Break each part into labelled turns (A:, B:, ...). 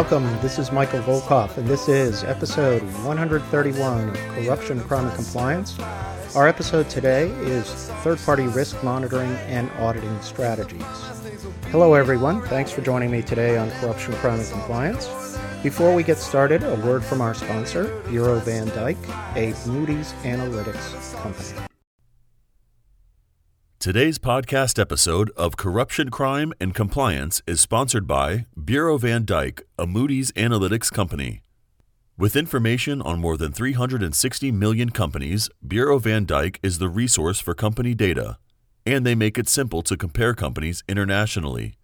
A: Welcome. This is Michael Volkov, and this is episode 131 of Corruption, Crime, and Compliance. Our episode today is third party risk monitoring and auditing strategies. Hello, everyone. Thanks for joining me today on Corruption, Crime, and Compliance. Before we get started, a word from our sponsor, Bureau van Dijk, a Moody's Analytics company.
B: Today's podcast episode of Corruption, Crime, and Compliance is sponsored by Bureau van Dijk, a Moody's Analytics company. With information on more than 360 million companies, Bureau van Dijk is the resource for company data, and they make it simple to compare companies internationally.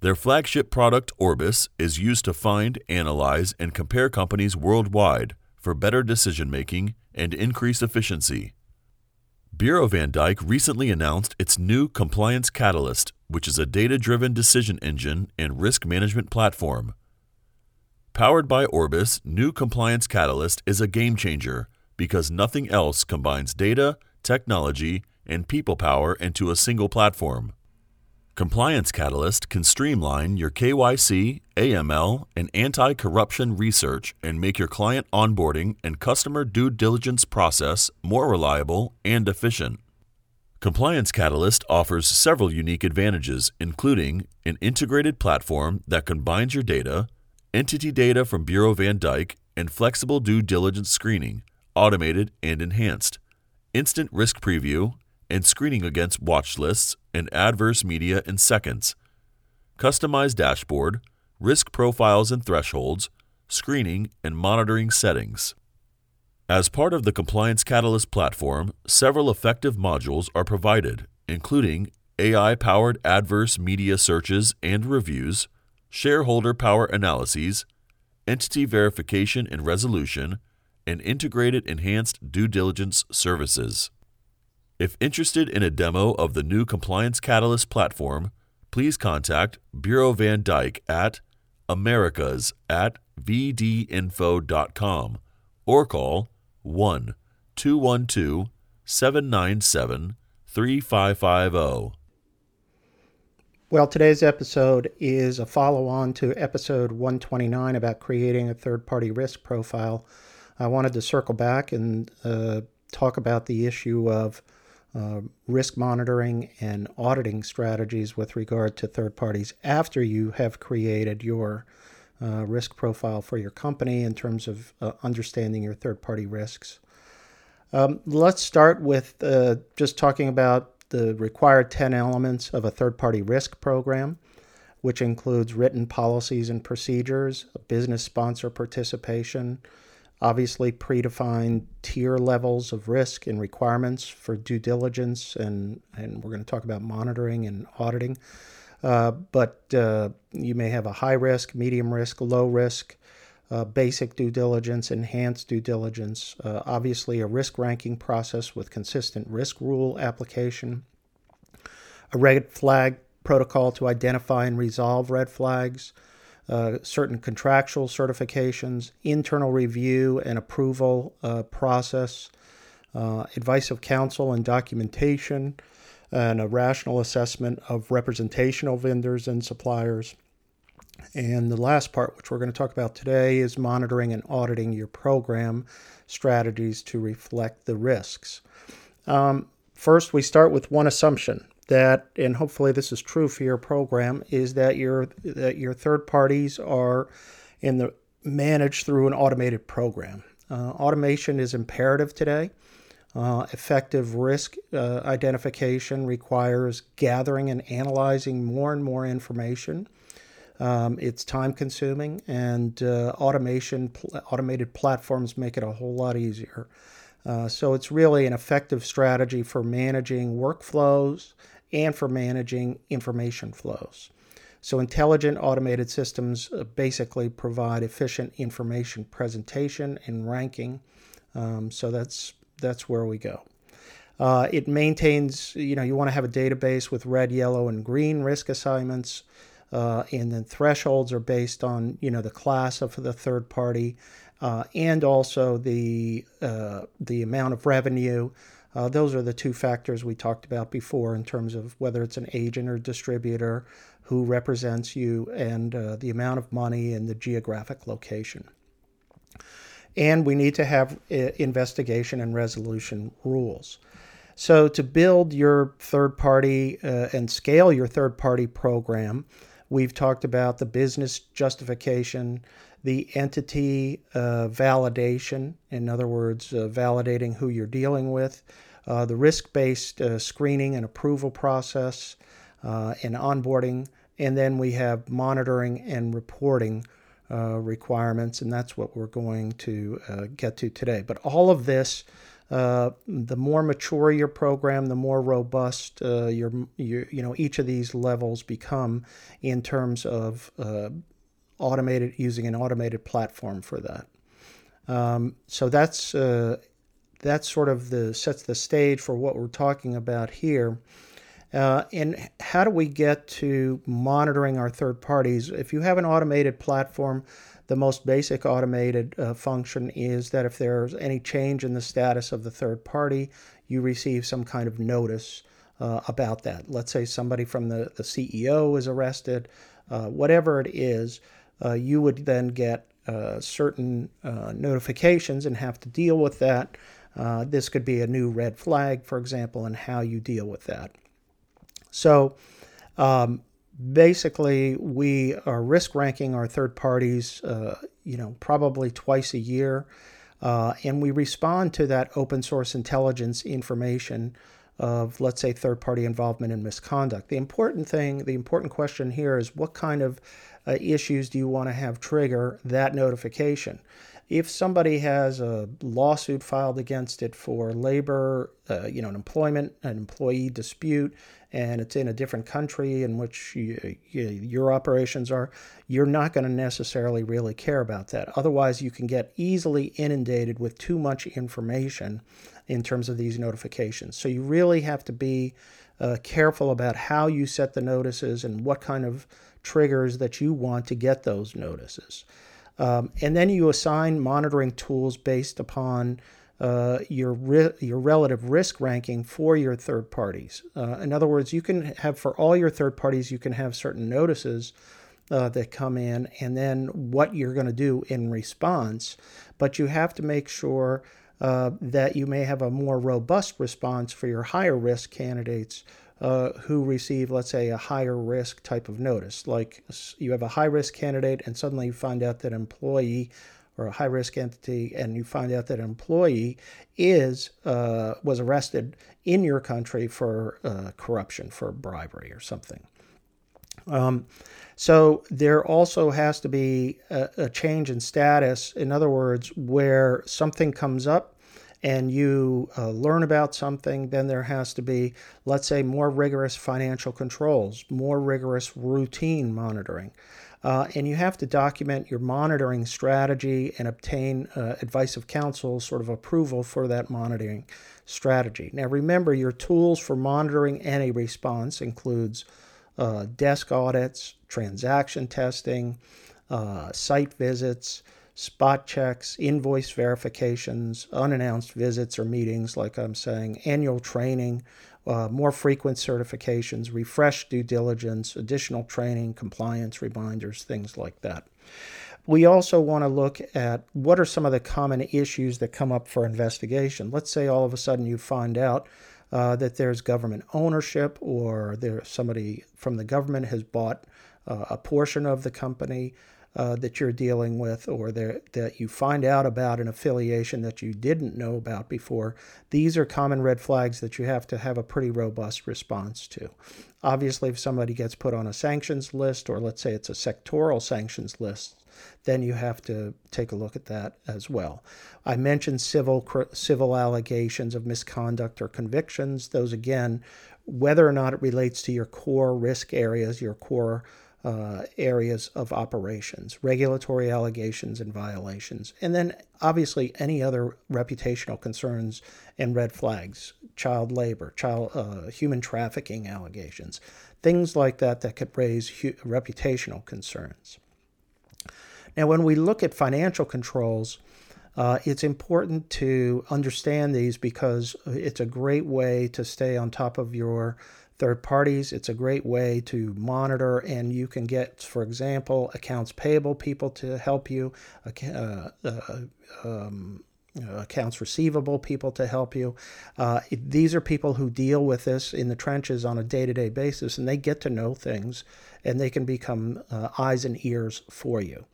B: Their flagship product, Orbis, is used to find, analyze, and compare companies worldwide for better decision making and increased efficiency. Bureau van Dijk recently announced its new Compliance Catalyst, which is a data driven decision engine and risk management platform. Powered by Orbis, new Compliance Catalyst is a game changer because nothing else combines data, technology, and people power into a single platform. Compliance Catalyst can streamline your KYC, AML, and anti corruption research and make your client onboarding and customer due diligence process more reliable and efficient. Compliance Catalyst offers several unique advantages, including an integrated platform that combines your data, entity data from Bureau van Dijk, and flexible due diligence screening, automated and enhanced, instant risk preview, and screening against watch lists and adverse media in seconds, customized dashboard, risk profiles and thresholds, screening and monitoring settings. As part of the Compliance Catalyst platform, several effective modules are provided, including AI powered adverse media searches and reviews, shareholder power analyses, entity verification and resolution, and integrated enhanced due diligence services. If interested in a demo of the new Compliance Catalyst platform, please contact Bureau van Dijk at americas at bvdinfo.com or call 1 212 797 3550.
A: Well, today's episode is a follow on to episode 129 about creating a third party risk profile. I wanted to circle back and uh, talk about the issue of uh, risk monitoring and auditing strategies with regard to third parties after you have created your uh, risk profile for your company in terms of uh, understanding your third party risks. Um, let's start with uh, just talking about the required 10 elements of a third party risk program, which includes written policies and procedures, business sponsor participation, obviously predefined tier levels of risk and requirements for due diligence, and, and we're going to talk about monitoring and auditing. Uh, but uh, you may have a high risk, medium risk, low risk, uh, basic due diligence, enhanced due diligence, uh, obviously a risk ranking process with consistent risk rule application, a red flag protocol to identify and resolve red flags, uh, certain contractual certifications, internal review and approval uh, process, uh, advice of counsel and documentation, and a rational assessment of representational vendors and suppliers. And the last part, which we're going to talk about today, is monitoring and auditing your program strategies to reflect the risks. Um, first, we start with one assumption that, and hopefully this is true for your program, is that your that your third parties are in the managed through an automated program. Uh, automation is imperative today. Uh, effective risk uh, identification requires gathering and analyzing more and more information. Um, it's time consuming, and uh, automation, pl- automated platforms make it a whole lot easier. Uh, so it's really an effective strategy for managing workflows and for managing information flows. So, intelligent automated systems uh, basically provide efficient information presentation and ranking. Um, so that's that's where we go. Uh, it maintains, you know, you want to have a database with red, yellow, and green risk assignments, uh, and then thresholds are based on, you know, the class of the third party, uh, and also the uh, the amount of revenue Uh, those are the two factors we talked about before in terms of whether it's an agent or distributor who represents you and uh, the amount of money and the geographic location. And we need to have uh, investigation and resolution rules. So, to build your third party and scale your third party program, we've talked about the business justification, the entity uh, validation, in other words, uh, validating who you're dealing with, uh, the risk based uh, screening and approval process, uh, and onboarding, and then we have monitoring and reporting uh, requirements, and that's what we're going to get to today. But all of this. Uh, the more mature your program, the more robust uh, your, your, you know, each of these levels become in terms of uh, automated using an automated platform for that. Um, so that's uh, that's sort of the sets the stage for what we're talking about here. Uh, and how do we get to monitoring our third parties? If you have an automated platform, the most basic automated uh, function is that if there's any change in the status of the third party, you receive some kind of notice uh, about that. Let's say somebody from the, the CEO is arrested, uh, whatever it is, uh, you would then get uh, certain uh, notifications and have to deal with that. This could be a new red flag, for example, and how you deal with that. So um, basically, we are risk ranking our third parties, uh, you know, probably twice a year. Uh, and we respond to that open source intelligence information of, let's say, third party involvement in misconduct. The important thing, the important question here is what kind of uh, issues do you want to have trigger that notification? If somebody has a lawsuit filed against it for labor, uh, you know, an employment, an employee dispute, and it's in a different country in which you, you, your operations are, you're not going to necessarily really care about that. Otherwise, you can get easily inundated with too much information in terms of these notifications. So you really have to be uh, careful about how you set the notices and what kind of triggers that you want to get those notices. Um, and then you assign monitoring tools based upon uh, your ri- your relative risk ranking for your third parties. Uh, in other words, you can have for all your third parties, you can have certain notices uh, that come in, and then what you're going to do in response. But you have to make sure uh, that you may have a more robust response for your higher risk candidates uh, who receive, let's say, a higher risk type of notice. Like you have a high risk candidate, and suddenly you find out that employee or a high risk entity, and you find out that an employee is uh, was arrested in your country for uh, corruption, for bribery, or something. Um, so there also has to be a, a, change in status. In other words, where something comes up and you uh, learn about something, then there has to be, let's say, more rigorous financial controls, more rigorous routine monitoring. Uh, and you have to document your monitoring strategy and obtain uh, advice of counsel, sort of approval for that monitoring strategy. Now, remember, your tools for monitoring any response includes uh, desk audits, transaction testing, uh, site visits, spot checks, invoice verifications, unannounced visits or meetings, like I'm saying, annual training, uh, more frequent certifications, refreshed due diligence, additional training, compliance reminders, things like that. We also want to look at what are some of the common issues that come up for investigation. Let's say all of a sudden you find out uh, that there's government ownership or there somebody from the government has bought uh, a portion of the company uh, that you're dealing with or that, that you find out about an affiliation that you didn't know about before, these are common red flags that you have to have a pretty robust response to. Obviously, if somebody gets put on a sanctions list, or let's say it's a sectoral sanctions list, then you have to take a look at that as well. I mentioned civil civil allegations of misconduct or convictions. Those again, whether or not it relates to your core risk areas, your core uh, areas of operations, regulatory allegations and violations, and then obviously any other reputational concerns and red flags, child labor, child uh, human trafficking allegations, things like that that could raise hu- reputational concerns. Now, when we look at financial controls, Uh, it's important to understand these because it's a great way to stay on top of your third parties. It's a great way to monitor, and you can get, for example, accounts payable people to help you, uh, uh, um, accounts receivable people to help you. Uh, these are people who deal with this in the trenches on a day to day basis, and they get to know things and they can become uh, eyes and ears for you.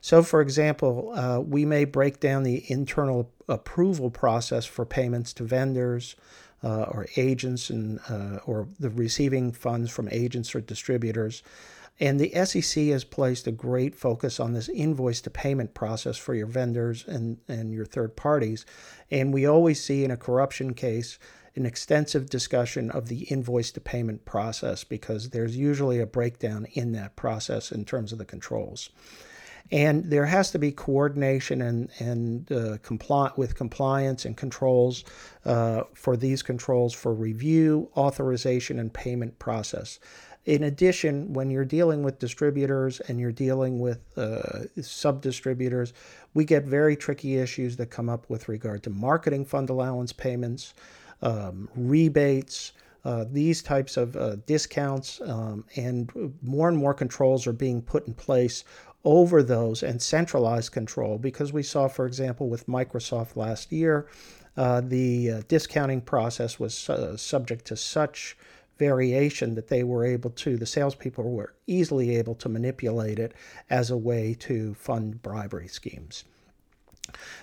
A: So, for example, uh, we may break down the internal approval process for payments to vendors uh, or agents and uh, or the receiving funds from agents or distributors. And the SEC has placed a great focus on this invoice to payment process for your vendors and, and your third parties. And we always see in a corruption case an extensive discussion of the invoice to payment process because there's usually a breakdown in that process in terms of the controls. And there has to be coordination and, and uh, with compliance and controls uh, for these controls for review, authorization, and payment process. In addition, when you're dealing with distributors and you're dealing with uh, sub distributors, we get very tricky issues that come up with regard to marketing fund allowance payments, um, rebates, uh, these types of uh, discounts, um, and more and more controls are being put in place over those and centralized control because we saw, for example, with Microsoft last year, uh, the uh, discounting process was uh, subject to such variation that they were able to, the salespeople were easily able to manipulate it as a way to fund bribery schemes.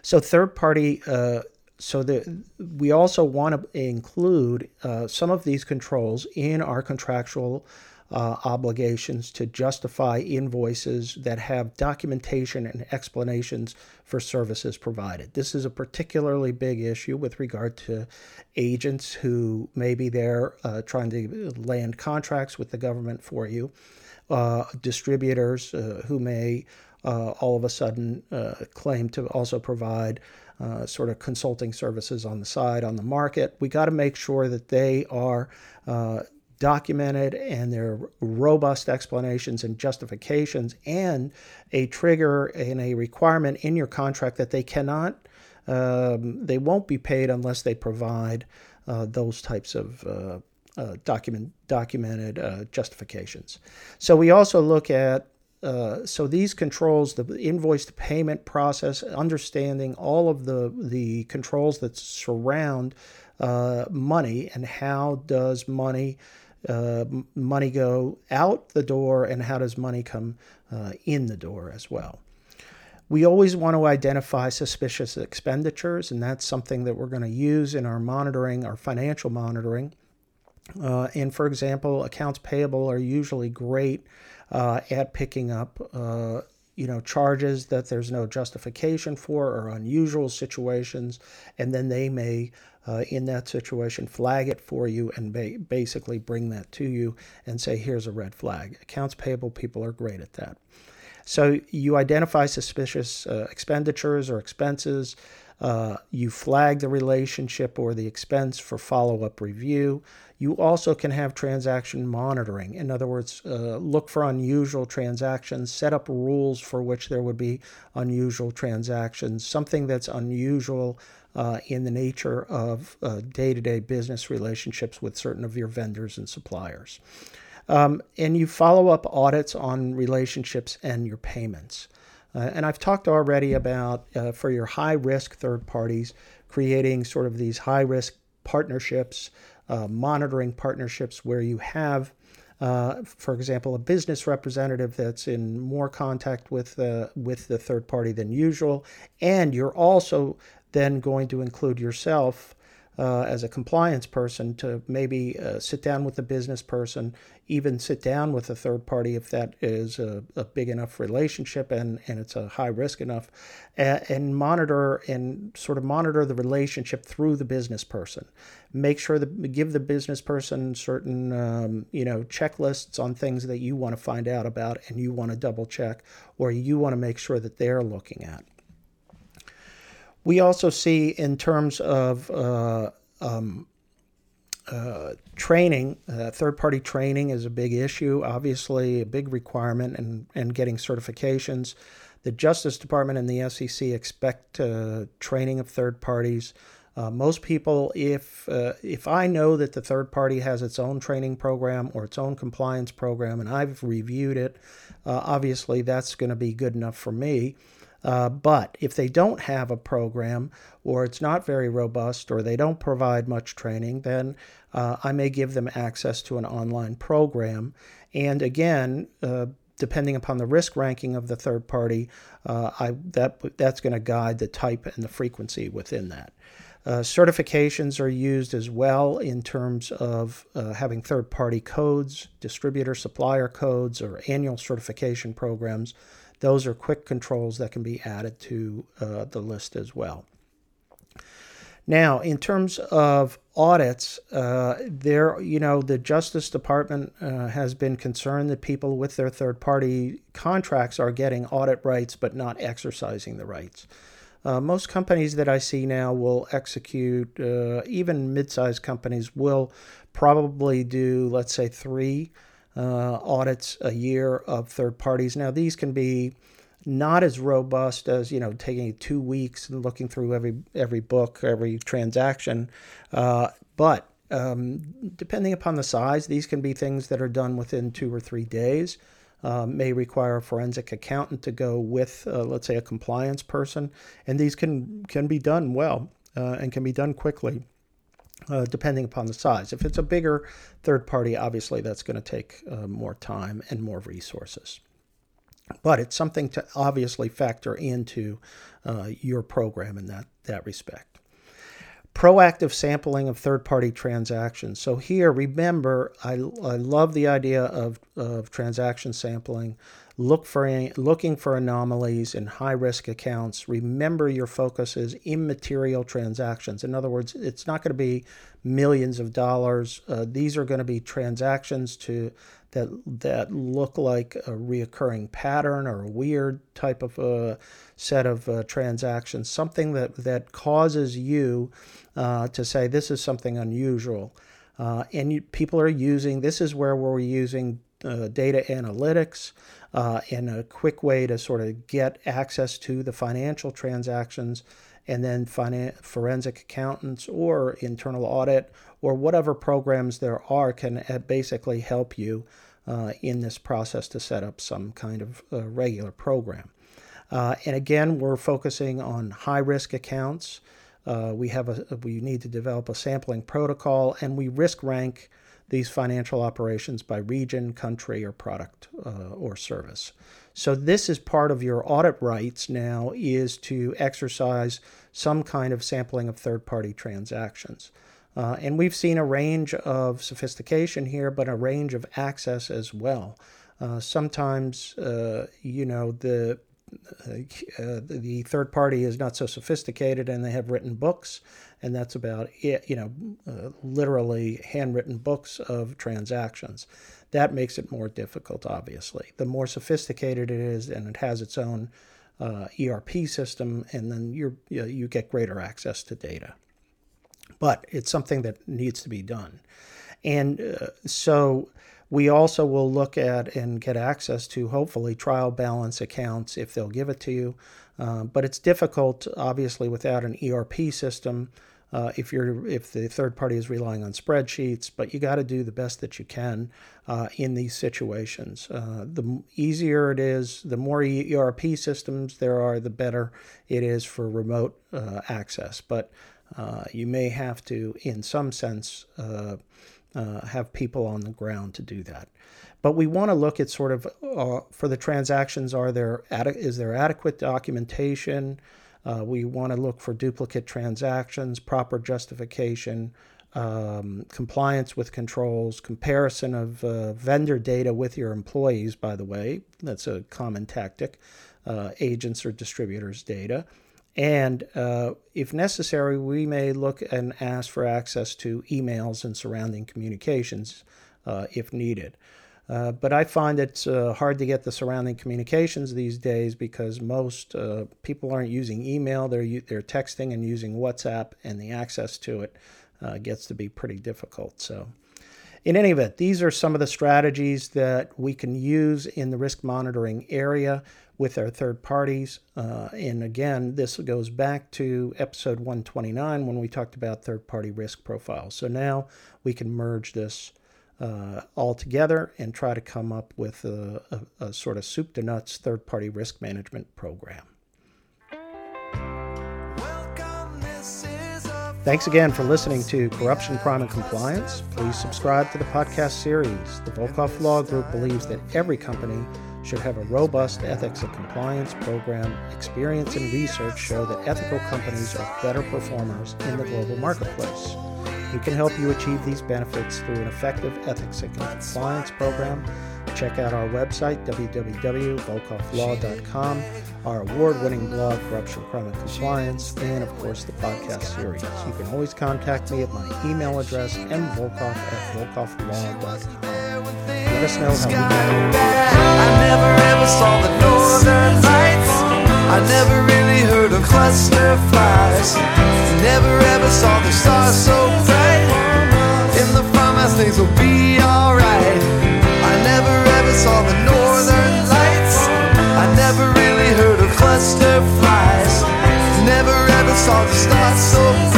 A: So, third party uh, so the, we also want to include uh, some of these controls in our contractual uh, obligations to justify invoices that have documentation and explanations for services provided. This is a particularly big issue with regard to agents who may be there uh, trying to land contracts with the government for you, uh, distributors uh, who may uh, all of a sudden uh, claim to also provide. Uh, sort of consulting services on the side on the market. We got to make sure that they are uh, documented and there are robust explanations and justifications and a trigger and a requirement in your contract that they cannot um, they won't be paid unless they provide uh, those types of uh, uh, document documented uh, justifications. So we also look at uh, so these controls, the invoice to payment process, understanding all of the the controls that surround uh, money and how does money uh, money go out the door and how does money come uh, in the door as well. We always want to identify suspicious expenditures, and that's something that we're going to use in our monitoring, our financial monitoring. Uh, and for example, accounts payable are usually great uh, at picking up uh, you know charges that there's no justification for or unusual situations and then they may uh, in that situation flag it for you and ba- basically bring that to you and say here's a red flag accounts payable people are great at that so you identify suspicious uh, expenditures or expenses uh, you flag the relationship or the expense for follow up review. You also can have transaction monitoring. In other words, uh, look for unusual transactions, set up rules for which there would be unusual transactions, something that's unusual uh, in the nature of day to day business relationships with certain of your vendors and suppliers. Um, and you follow up audits on relationships and your payments. Uh, and I've talked already about uh, for your high risk third parties, creating sort of these high risk partnerships, uh, monitoring partnerships where you have, uh, for example, a business representative that's in more contact with the, with the third party than usual. And you're also then going to include yourself uh, as a compliance person to maybe uh, sit down with the business person, even sit down with a third party if that is a, a big enough relationship and, and it's a high risk enough, and, and, monitor and sort of monitor the relationship through the business person. Make sure that give the business person certain um, you know checklists on things that you want to find out about and you want to double check or you want to make sure that they're looking at. We also see in terms of uh, um, uh, training, uh, third party training is a big issue, obviously, a big requirement, and, and getting certifications. The Justice Department and the SEC expect uh, training of third parties. Uh, most people, if uh, if I know that the third party has its own training program or its own compliance program, and I've reviewed it, uh, obviously that's going to be good enough for me. Uh, but if they don't have a program, or it's not very robust, or they don't provide much training, then uh, I may give them access to an online program. And again, uh, depending upon the risk ranking of the third party, I, that that's going to guide the type and the frequency within that. Uh, certifications are used as well in terms of uh, having third party codes, distributor supplier codes, or annual certification programs. Those are quick controls that can be added to uh, the list as well. Now, in terms of audits, uh, there, you know, the Justice Department uh, has been concerned that people with their third party contracts are getting audit rights but not exercising the rights. Uh, most companies that I see now will execute, uh, even mid sized companies will probably do, let's say, three uh, audits a year of third parties. Now, these can be not as robust as you know taking two weeks and looking through every every book every transaction uh, but um, depending upon the size these can be things that are done within two or three days uh, may require a forensic accountant to go with, uh, let's say, a compliance person, and these can can be done well uh, and can be done quickly. Uh, depending upon the size. If it's a bigger third party, obviously that's going to take uh, more time and more resources. But it's something to obviously factor into your program in that, that respect proactive sampling of third party transactions. So, here, remember, I, I love the idea of, of transaction sampling. Look for looking for anomalies in high risk accounts. Remember, your focus is immaterial transactions. In other words, it's not going to be millions of dollars. Uh, these are going to be transactions to that that look like a reoccurring pattern or a weird type of uh, set of uh, transactions. Something that that causes you uh, to say this is something unusual. Uh, and you, people are using this is where we're using uh, data analytics uh, and a quick way to sort of get access to the financial transactions and then finan- forensic accountants or internal audit or whatever programs there are can uh, basically help you uh, in this process to set up some kind of uh, regular program. Uh, and again, we're focusing on high risk accounts. Uh, we have a we need to develop a sampling protocol, and we risk rank these financial operations by region, country, or product uh, or service. So this is part of your audit rights now is to exercise some kind of sampling of third-party transactions. Uh, and we've seen a range of sophistication here, but a range of access as well. Uh, sometimes, uh, you know, the uh, the third party is not so sophisticated and they have written books and that's about it you know uh, literally handwritten books of transactions that makes it more difficult obviously the more sophisticated it is and it has its own uh, erp system and then you you get greater access to data but it's something that needs to be done and uh, so we also will look at and get access to hopefully trial balance accounts if they'll give it to you. Uh, but it's difficult, obviously, without an ERP system. Uh, if you're if the third party is relying on spreadsheets, but you got to do the best that you can uh, in these situations. Uh, the easier it is, the more ERP systems there are, the better it is for remote uh, access. But uh, you may have to, in some sense, uh, have people on the ground to do that. But we want to look at sort of uh, for the transactions, are there is there adequate documentation? Uh, we want to look for duplicate transactions, proper justification, um, compliance with controls, comparison of uh, vendor data with your employees, by the way, that's a common tactic, uh, agents or distributors' data. And uh, if necessary, we may look and ask for access to emails and surrounding communications uh, if needed. Uh, but I find it's uh, hard to get the surrounding communications these days because most uh, people aren't using email, they're, they're texting and using WhatsApp, and the access to it uh, gets to be pretty difficult. So
C: in any event, these are some of the strategies that we can use in the risk monitoring area with our third parties. Uh, and again, this goes back to episode 129 when we talked about third party risk profiles. So now we can merge this uh, all together and try to come up with a, a, a sort of soup to nuts third party risk management program. Thanks again for listening to Corruption, Crime, and Compliance. Please subscribe to the podcast series. The Volkov Law Group believes that every company should have a robust ethics and compliance program. Experience and research show that ethical companies are better performers in the global marketplace. We can help you achieve these benefits through an effective ethics and compliance program. Check out our website, www.volkovlaw.com, our award winning blog, Corruption, Crime, and Compliance, and of course the podcast series. You can always contact me at my email address, mvolkov at volkovlaw.com. Let us know how we can. I never ever saw the northern lights. I never really heard of cluster flies. Never ever saw the stars so bright. Farmhouse, things will be alright. I never ever saw the northern lights. I never really heard of cluster flies. Never ever saw the stars so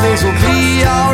C: the farmhouse,